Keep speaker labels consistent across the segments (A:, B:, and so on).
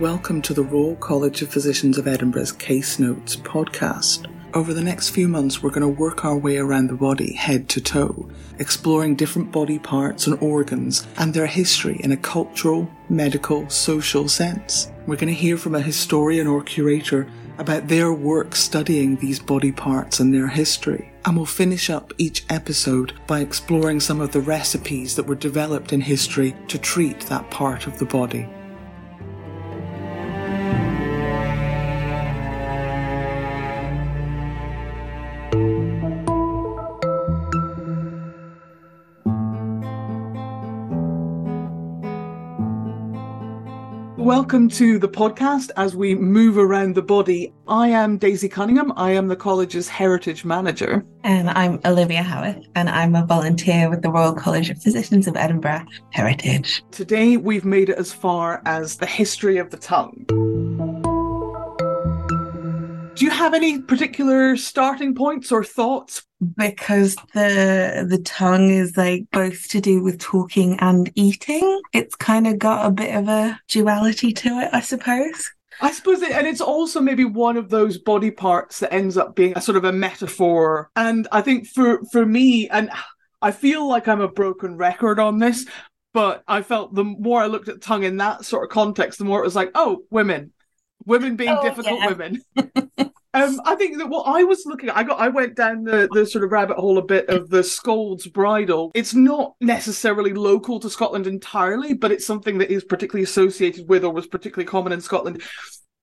A: Welcome to the Royal College of Physicians of Edinburgh's Case Notes podcast. Over the next few months, we're going to work our way around the body head to toe, exploring different body parts and organs and their history in a cultural, medical, social sense. We're going to hear from a historian or curator about their work studying these body parts and their history. And we'll finish up each episode by exploring some of the recipes that were developed in history to treat that part of the body. Welcome to the podcast as we move around the body. I am Daisy Cunningham. I am the college's heritage manager.
B: And I'm Olivia Howarth, and I'm a volunteer with the Royal College of Physicians of Edinburgh Heritage.
A: Today, we've made it as far as the history of the tongue. Do you have any particular starting points or thoughts
B: because the the tongue is like both to do with talking and eating it's kind of got a bit of a duality to it i suppose
A: I suppose, it, and it's also maybe one of those body parts that ends up being a sort of a metaphor. And I think for for me, and I feel like I'm a broken record on this, but I felt the more I looked at tongue in that sort of context, the more it was like, oh, women, women being oh, difficult yeah. women. Um, I think that what I was looking at, I got, I went down the, the sort of rabbit hole a bit of the Scold's Bridle. It's not necessarily local to Scotland entirely, but it's something that is particularly associated with or was particularly common in Scotland.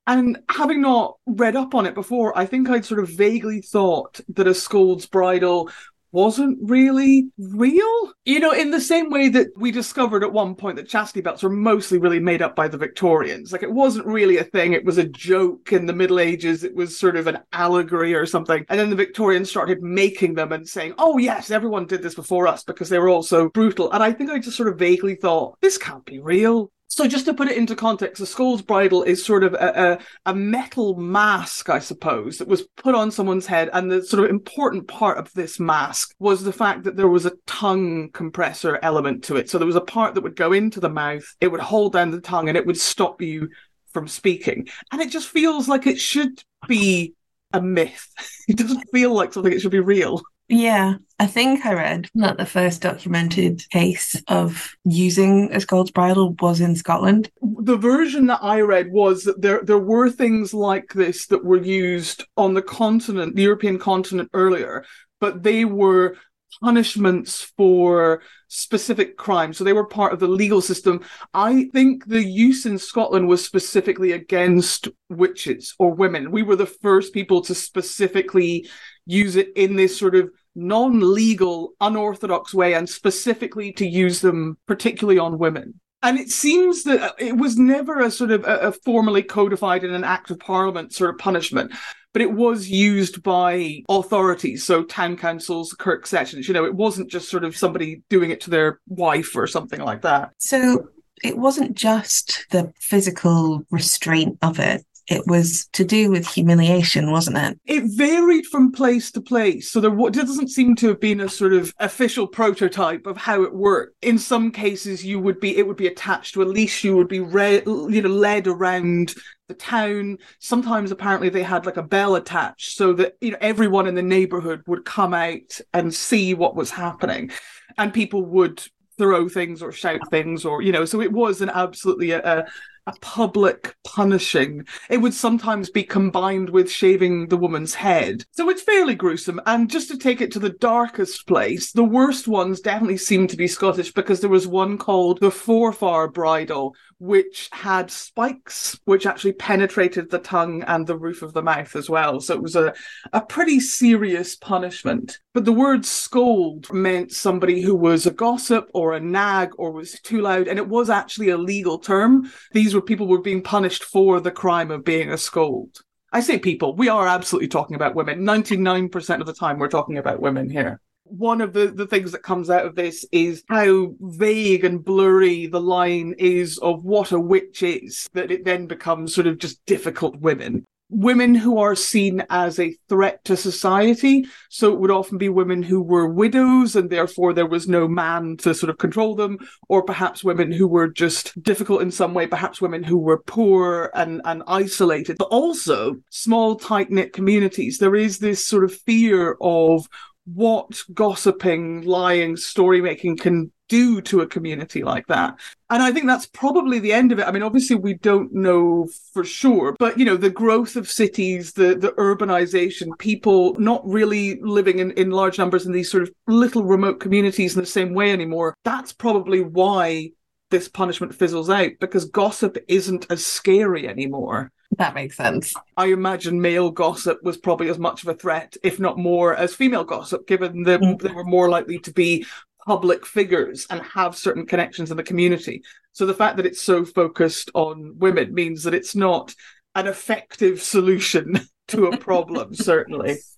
A: And having not read up on it before, I think I'd sort of vaguely thought that a Scold's Bridle wasn't really real. You know, in the same way that we discovered at one point that chastity belts were mostly really made up by the Victorians. Like it wasn't really a thing, it was a joke in the Middle Ages, it was sort of an allegory or something. And then the Victorians started making them and saying, oh, yes, everyone did this before us because they were all so brutal. And I think I just sort of vaguely thought, this can't be real. So just to put it into context, the Scold's Bridle is sort of a, a, a, metal mask, I suppose, that was put on someone's head. And the sort of important part of this mask was the fact that there was a tongue compressor element to it. So there was a part that would go into the mouth, it would hold down the tongue, and it would stop you from speaking. And it just feels like it should be a myth. It doesn't feel like something that should be real.
B: Yeah, I think I read that the first documented case of using a Scold's bridle was in Scotland.
A: The version that I read was that there there were things like this that were used on the continent, the European continent earlier, but they were punishments for specific crimes. So they were part of the legal system. I think the use in Scotland was specifically against witches or women. We were the first people to specifically use it in this sort of non-legal, unorthodox way, and specifically to use them particularly on women. And it seems that uh, it was never a sort of a, a formally codified in an act of parliament sort of punishment, but it was used by authorities, so town councils, kirk sessions. You know, it wasn't just sort of somebody doing it to their wife or something like that.
B: So it wasn't just the physical restraint of it it was to do with humiliation, wasn't it?
A: It varied from place to place. So there, there doesn't seem to have been a sort of official prototype of how it worked. In some cases, you would be, it would be attached to a leash. You would be, re- you know, led around the town. Sometimes apparently they had like a bell attached so that, you know, everyone in the neighborhood would come out and see what was happening. And people would throw things or shout things or, you know, so it was an absolutely a, a a public punishing. It would sometimes be combined with shaving the woman's head. So it's fairly gruesome. And just to take it to the darkest place, the worst ones definitely seem to be Scottish because there was one called the Forfar Bridle, which had spikes which actually penetrated the tongue and the roof of the mouth as well. So it was a, a pretty serious punishment. But the word scold meant somebody who was a gossip or a nag or was too loud, and it was actually a legal term. These were people who were being punished for the crime of being a scold. I say people, we are absolutely talking about women. 99% of the time, we're talking about women here one of the, the things that comes out of this is how vague and blurry the line is of what a witch is, that it then becomes sort of just difficult women. Women who are seen as a threat to society. So it would often be women who were widows and therefore there was no man to sort of control them, or perhaps women who were just difficult in some way, perhaps women who were poor and, and isolated, but also small, tight knit communities. There is this sort of fear of what gossiping, lying, story making can do to a community like that. And I think that's probably the end of it. I mean, obviously we don't know for sure, but you know, the growth of cities, the the urbanization, people not really living in, in large numbers in these sort of little remote communities in the same way anymore. That's probably why this punishment fizzles out because gossip isn't as scary anymore.
B: That makes sense.
A: I imagine male gossip was probably as much of a threat, if not more, as female gossip, given that mm. they were more likely to be public figures and have certain connections in the community. So the fact that it's so focused on women means that it's not an effective solution to a problem, certainly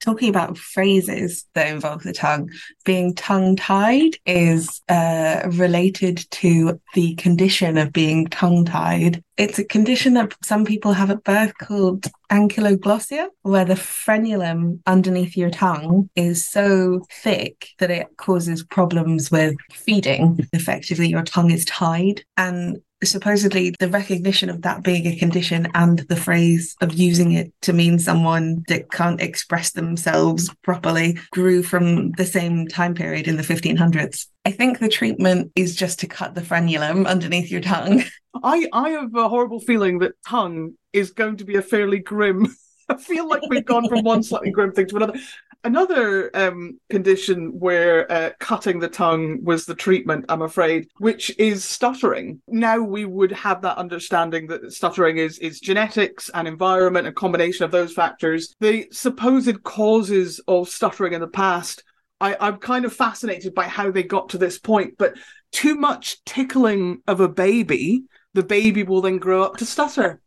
B: talking about phrases that involve the tongue, being tongue tied is uh, related to the condition of being tongue tied. It's a condition that some people have at birth called ankyloglossia, where the frenulum underneath your tongue is so thick that it causes problems with feeding. Effectively, your tongue is tied. And supposedly the recognition of that being a condition and the phrase of using it to mean someone that can't express themselves properly grew from the same time period in the 1500s. I think the treatment is just to cut the frenulum underneath your tongue.
A: I, I have a horrible feeling that tongue is going to be a fairly grim I feel like we've gone from one slightly grim thing to another. Another um, condition where uh, cutting the tongue was the treatment, I'm afraid, which is stuttering. Now we would have that understanding that stuttering is is genetics and environment, a combination of those factors. The supposed causes of stuttering in the past I, I'm kind of fascinated by how they got to this point, but too much tickling of a baby, the baby will then grow up to stutter.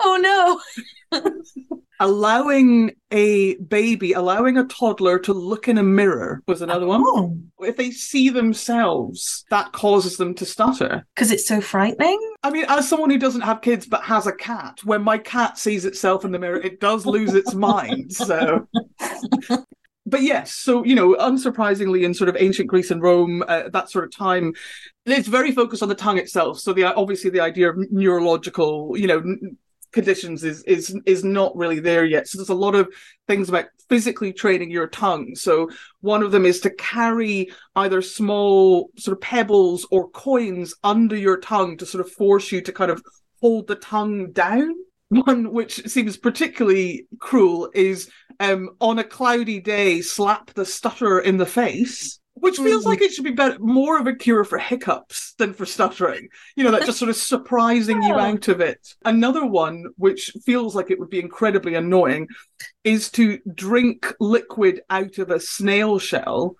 B: Oh no.
A: allowing a baby, allowing a toddler to look in a mirror was another one. Oh. If they see themselves, that causes them to stutter.
B: Because it's so frightening?
A: I mean, as someone who doesn't have kids but has a cat, when my cat sees itself in the mirror, it does lose its mind. So. but yes, so you know, unsurprisingly, in sort of ancient Greece and Rome, uh, that sort of time, it's very focused on the tongue itself. So the obviously the idea of neurological, you know, conditions is is is not really there yet. So there's a lot of things about physically training your tongue. So one of them is to carry either small sort of pebbles or coins under your tongue to sort of force you to kind of hold the tongue down. One which seems particularly cruel is um, on a cloudy day, slap the stutterer in the face which feels mm. like it should be better, more of a cure for hiccups than for stuttering. You know, that just sort of surprising you out of it. Another one, which feels like it would be incredibly annoying, is to drink liquid out of a snail shell.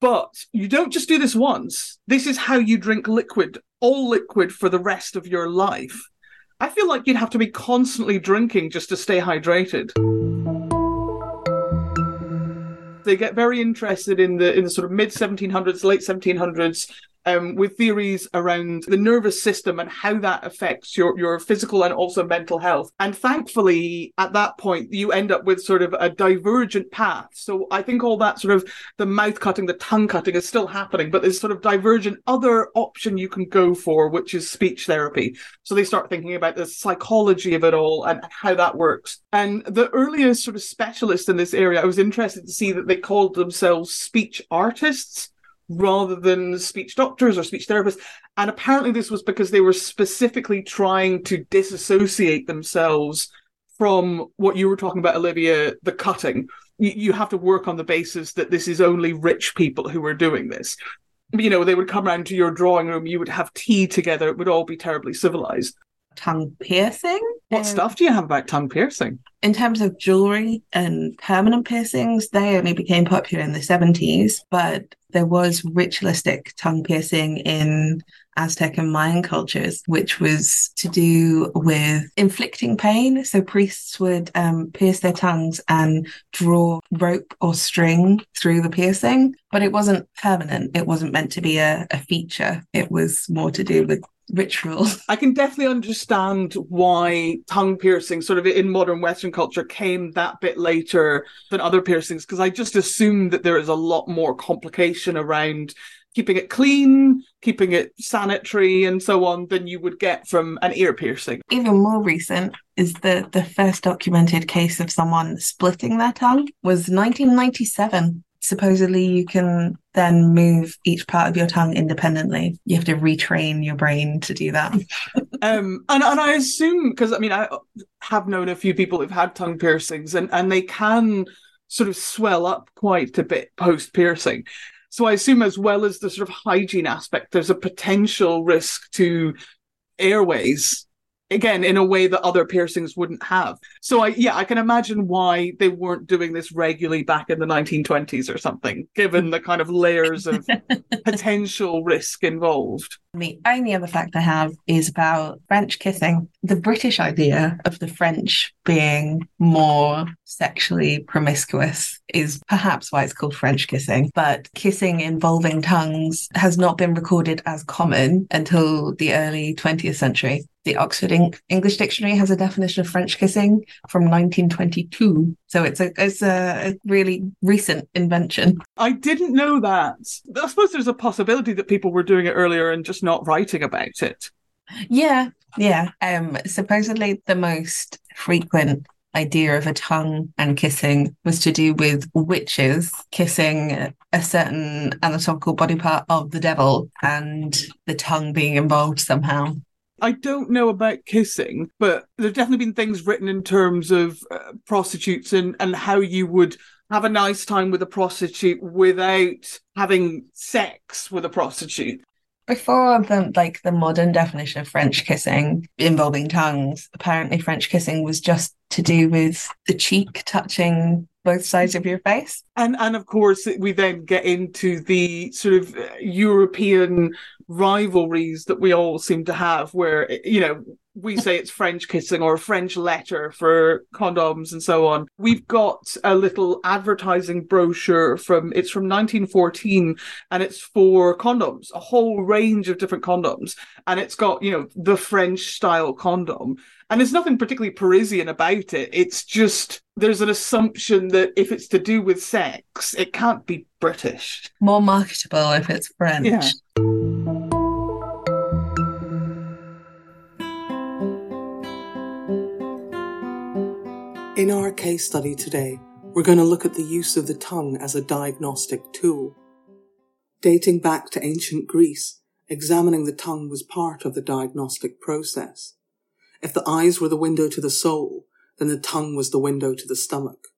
A: But you don't just do this once. This is how you drink liquid, all liquid for the rest of your life. I feel like you'd have to be constantly drinking just to stay hydrated they get very interested in the in the sort of mid 1700s, late 1700s um, with theories around the nervous system and how that affects your, your physical and also mental health. And thankfully, at that point, you end up with sort of a divergent path. So I think all that sort of the mouth cutting, the tongue cutting is still happening, but there's sort of divergent other option you can go for, which is speech therapy. So they start thinking about the psychology of it all and how that works. And the earliest sort of specialist in this area, I was interested to see that they called themselves speech artists rather than speech doctors or speech therapists. And apparently, this was because they were specifically trying to disassociate themselves from what you were talking about, Olivia, the cutting. You, you have to work on the basis that this is only rich people who are doing this. You know, they would come around to your drawing room, you would have tea together, it would all be terribly civilized.
B: Tongue piercing.
A: What um, stuff do you have about tongue piercing?
B: In terms of jewelry and permanent piercings, they only became popular in the 70s, but there was ritualistic tongue piercing in Aztec and Mayan cultures, which was to do with inflicting pain. So priests would um, pierce their tongues and draw rope or string through the piercing, but it wasn't permanent. It wasn't meant to be a, a feature. It was more to do with ritual.
A: I can definitely understand why tongue piercing, sort of in modern Western culture, came that bit later than other piercings, because I just assume that there is a lot more complication around keeping it clean, keeping it sanitary, and so on than you would get from an ear piercing.
B: Even more recent is the the first documented case of someone splitting their tongue was 1997 supposedly you can then move each part of your tongue independently. You have to retrain your brain to do that.
A: um, and, and I assume, because I mean, I have known a few people who've had tongue piercings and, and they can sort of swell up quite a bit post piercing. So I assume, as well as the sort of hygiene aspect, there's a potential risk to airways again in a way that other piercings wouldn't have. So i yeah i can imagine why they weren't doing this regularly back in the 1920s or something given the kind of layers of potential risk involved.
B: The only other fact i have is about french kissing. The british idea of the french being more sexually promiscuous is perhaps why it's called French kissing. But kissing involving tongues has not been recorded as common until the early 20th century. The Oxford English Dictionary has a definition of French kissing from 1922. So it's a it's a really recent invention.
A: I didn't know that. I suppose there's a possibility that people were doing it earlier and just not writing about it.
B: Yeah, yeah. Um supposedly the most frequent idea of a tongue and kissing was to do with witches kissing a certain anatomical body part of the devil and the tongue being involved somehow.
A: I don't know about kissing, but there's definitely been things written in terms of uh, prostitutes and, and how you would have a nice time with a prostitute without having sex with a prostitute
B: before the like the modern definition of French kissing involving tongues, apparently French kissing was just to do with the cheek touching both sides of your face.
A: And and of course we then get into the sort of uh, European rivalries that we all seem to have where you know we say it's French kissing or a French letter for condoms and so on. We've got a little advertising brochure from it's from 1914 and it's for condoms, a whole range of different condoms. And it's got, you know, the French style condom. And there's nothing particularly Parisian about it. It's just there's an assumption that if it's to do with sex, it can't be British.
B: More marketable if it's French. Yeah.
C: In our case study today, we're going to look at the use of the tongue as a diagnostic tool. Dating back to ancient Greece, examining the tongue was part of the diagnostic process. If the eyes were the window to the soul, then the tongue was the window to the stomach.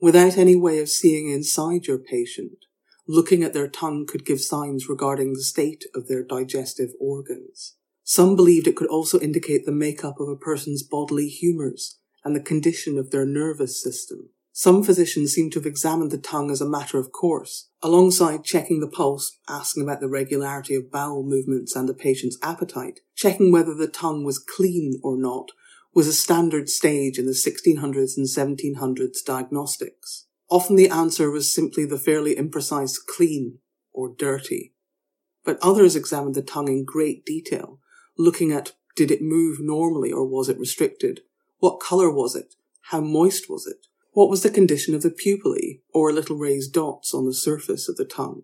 C: Without any way of seeing inside your patient, looking at their tongue could give signs regarding the state of their digestive organs. Some believed it could also indicate the makeup of a person's bodily humors and the condition of their nervous system. Some physicians seem to have examined the tongue as a matter of course, alongside checking the pulse, asking about the regularity of bowel movements and the patient's appetite. Checking whether the tongue was clean or not was a standard stage in the 1600s and 1700s diagnostics. Often the answer was simply the fairly imprecise clean or dirty. But others examined the tongue in great detail, looking at did it move normally or was it restricted? What colour was it? How moist was it? What was the condition of the papillae, or little raised dots on the surface of the tongue?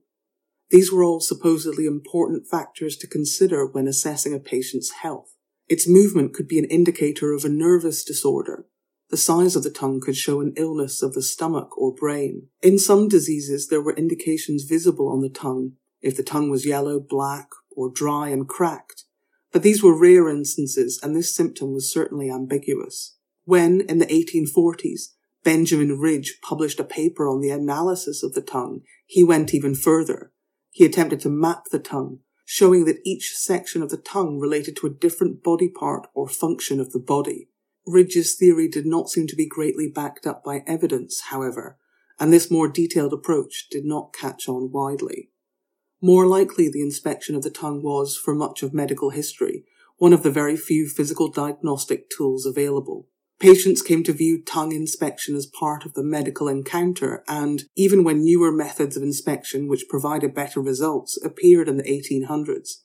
C: These were all supposedly important factors to consider when assessing a patient's health. Its movement could be an indicator of a nervous disorder. The size of the tongue could show an illness of the stomach or brain. In some diseases, there were indications visible on the tongue if the tongue was yellow, black, or dry and cracked, but these were rare instances, and this symptom was certainly ambiguous. When, in the 1840s, Benjamin Ridge published a paper on the analysis of the tongue, he went even further. He attempted to map the tongue, showing that each section of the tongue related to a different body part or function of the body. Ridge's theory did not seem to be greatly backed up by evidence, however, and this more detailed approach did not catch on widely. More likely, the inspection of the tongue was, for much of medical history, one of the very few physical diagnostic tools available. Patients came to view tongue inspection as part of the medical encounter, and even when newer methods of inspection which provided better results appeared in the 1800s,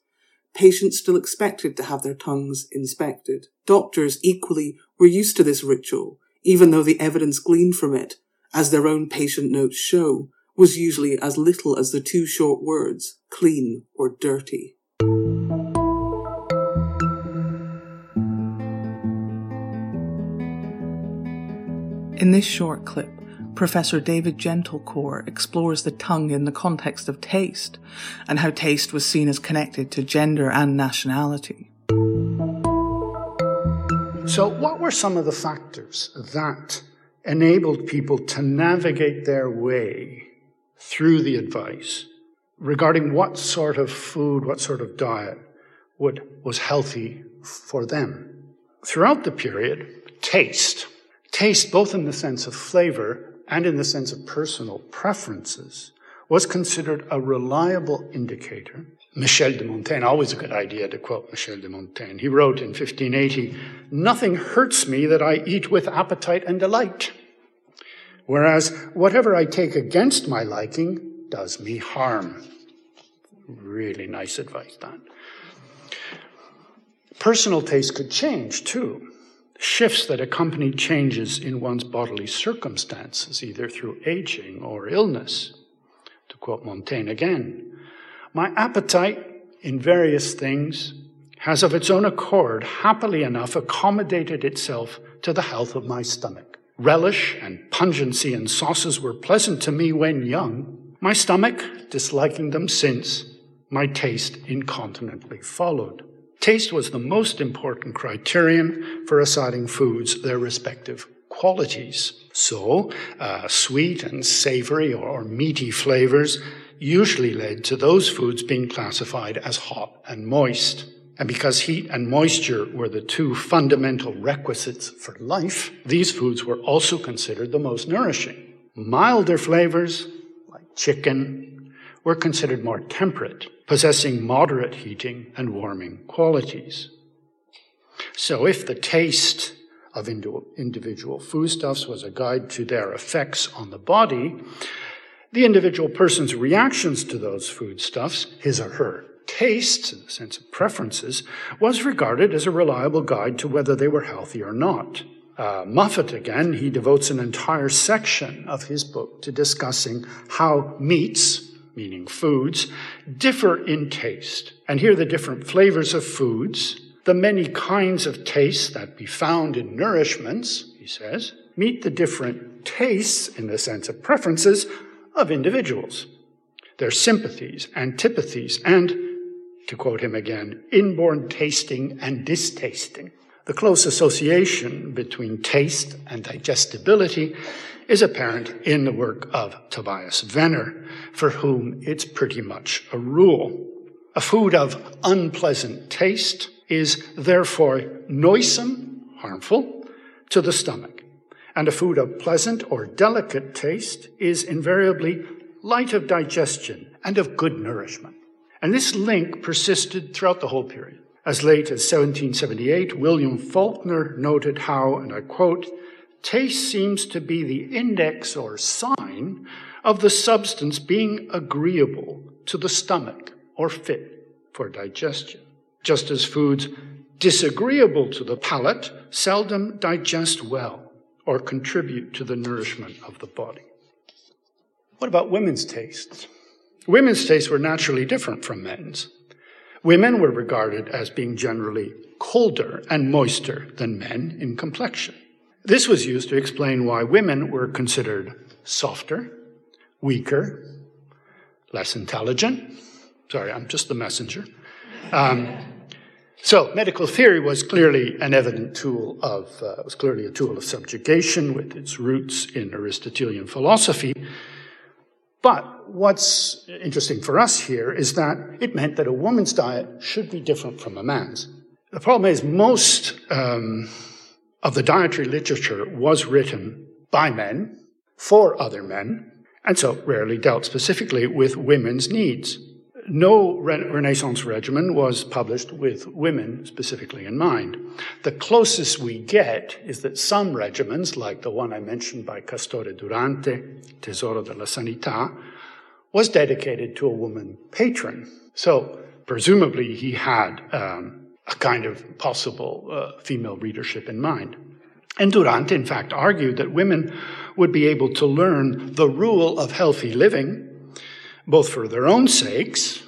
C: patients still expected to have their tongues inspected. Doctors equally were used to this ritual, even though the evidence gleaned from it, as their own patient notes show, was usually as little as the two short words, clean or dirty. In this short clip, Professor David Gentilcore explores the tongue in the context of taste and how taste was seen as connected to gender and nationality.
D: So, what were some of the factors that enabled people to navigate their way through the advice regarding what sort of food, what sort of diet would, was healthy for them? Throughout the period, taste Taste, both in the sense of flavor and in the sense of personal preferences, was considered a reliable indicator. Michel de Montaigne, always a good idea to quote Michel de Montaigne. He wrote in 1580, Nothing hurts me that I eat with appetite and delight, whereas whatever I take against my liking does me harm. Really nice advice, that. Personal taste could change too shifts that accompany changes in one's bodily circumstances, either through aging or illness. To quote Montaigne again, my appetite in various things has of its own accord happily enough accommodated itself to the health of my stomach. Relish and pungency in sauces were pleasant to me when young. My stomach, disliking them since, my taste incontinently followed. Taste was the most important criterion for assigning foods their respective qualities. So, uh, sweet and savory or meaty flavors usually led to those foods being classified as hot and moist. And because heat and moisture were the two fundamental requisites for life, these foods were also considered the most nourishing. Milder flavors, like chicken, were considered more temperate possessing moderate heating and warming qualities. So if the taste of individual foodstuffs was a guide to their effects on the body, the individual person's reactions to those foodstuffs, his or her tastes, in the sense of preferences, was regarded as a reliable guide to whether they were healthy or not. Uh, again, he devotes an entire section of his book to discussing how meats, meaning foods, differ in taste. And here the different flavors of foods, the many kinds of tastes that be found in nourishments, he says, meet the different tastes, in the sense of preferences, of individuals, their sympathies, antipathies, and, to quote him again, inborn tasting and distasting. The close association between taste and digestibility is apparent in the work of Tobias Venner, for whom it's pretty much a rule. A food of unpleasant taste is therefore noisome, harmful, to the stomach. And a food of pleasant or delicate taste is invariably light of digestion and of good nourishment. And this link persisted throughout the whole period. As late as 1778, William Falconer noted how, and I quote, Taste seems to be the index or sign of the substance being agreeable to the stomach or fit for digestion. Just as foods disagreeable to the palate seldom digest well or contribute to the nourishment of the body. What about women's tastes? Women's tastes were naturally different from men's. Women were regarded as being generally colder and moister than men in complexion. This was used to explain why women were considered softer, weaker, less intelligent. Sorry, I'm just the messenger. Um, so medical theory was clearly an evident tool of, uh, was clearly a tool of subjugation with its roots in Aristotelian philosophy. But what's interesting for us here is that it meant that a woman's diet should be different from a man's. The problem is most um, of the dietary literature was written by men for other men, and so rarely dealt specifically with women's needs. No Renaissance regimen was published with women specifically in mind. The closest we get is that some regimens, like the one I mentioned by Castore Durante, Tesoro della Sanità, was dedicated to a woman patron. So presumably he had um, a kind of possible uh, female readership in mind. And Durante, in fact, argued that women would be able to learn the rule of healthy living, both for their own sakes,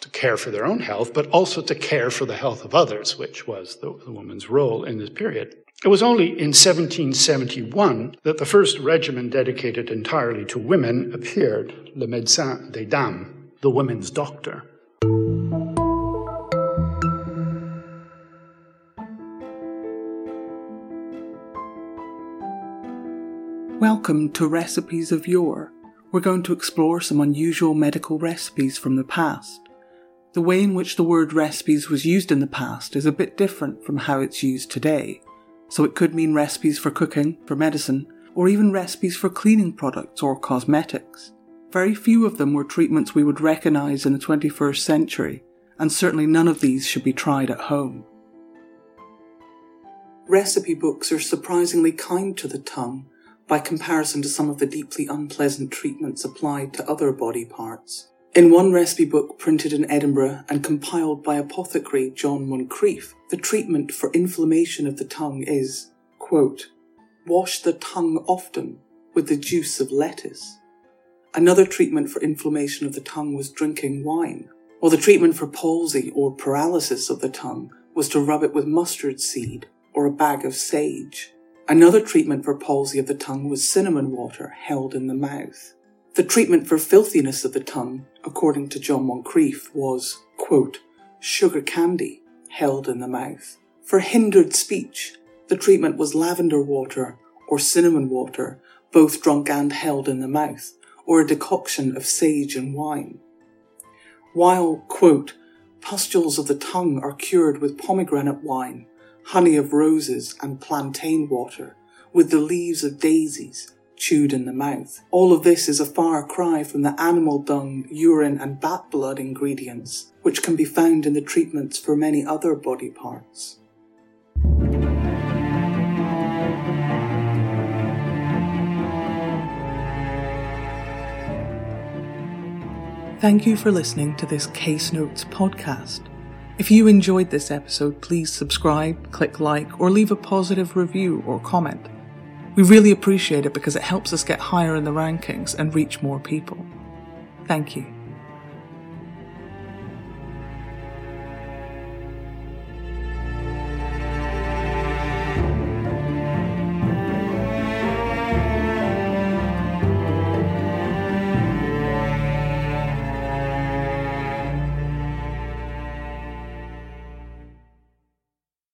D: to care for their own health, but also to care for the health of others, which was the, the woman's role in this period. It was only in 1771 that the first regimen dedicated entirely to women appeared, Le Médecin des Dames, the women's doctor.
C: Welcome to Recipes of Yore. We're going to explore some unusual medical recipes from the past. The way in which the word recipes was used in the past is a bit different from how it's used today, so it could mean recipes for cooking, for medicine, or even recipes for cleaning products or cosmetics. Very few of them were treatments we would recognise in the 21st century, and certainly none of these should be tried at home. Recipe books are surprisingly kind to the tongue by comparison to some of the deeply unpleasant treatments applied to other body parts. In one recipe book printed in Edinburgh and compiled by apothecary John Moncrieff, the treatment for inflammation of the tongue is, quote, wash the tongue often with the juice of lettuce. Another treatment for inflammation of the tongue was drinking wine, while the treatment for palsy or paralysis of the tongue was to rub it with mustard seed or a bag of sage. Another treatment for palsy of the tongue was cinnamon water held in the mouth. The treatment for filthiness of the tongue, according to John Moncrieff, was, quote, sugar candy held in the mouth. For hindered speech, the treatment was lavender water or cinnamon water, both drunk and held in the mouth, or a decoction of sage and wine. While, quote, pustules of the tongue are cured with pomegranate wine, honey of roses, and plantain water, with the leaves of daisies chewed in the mouth. All of this is a far cry from the animal dung, urine, and bat blood ingredients, which can be found in the treatments for many other body parts. Thank you for listening to this Case Notes podcast. If you enjoyed this episode, please subscribe, click like, or leave a positive review or comment. We really appreciate it because it helps us get higher in the rankings and reach more people. Thank you.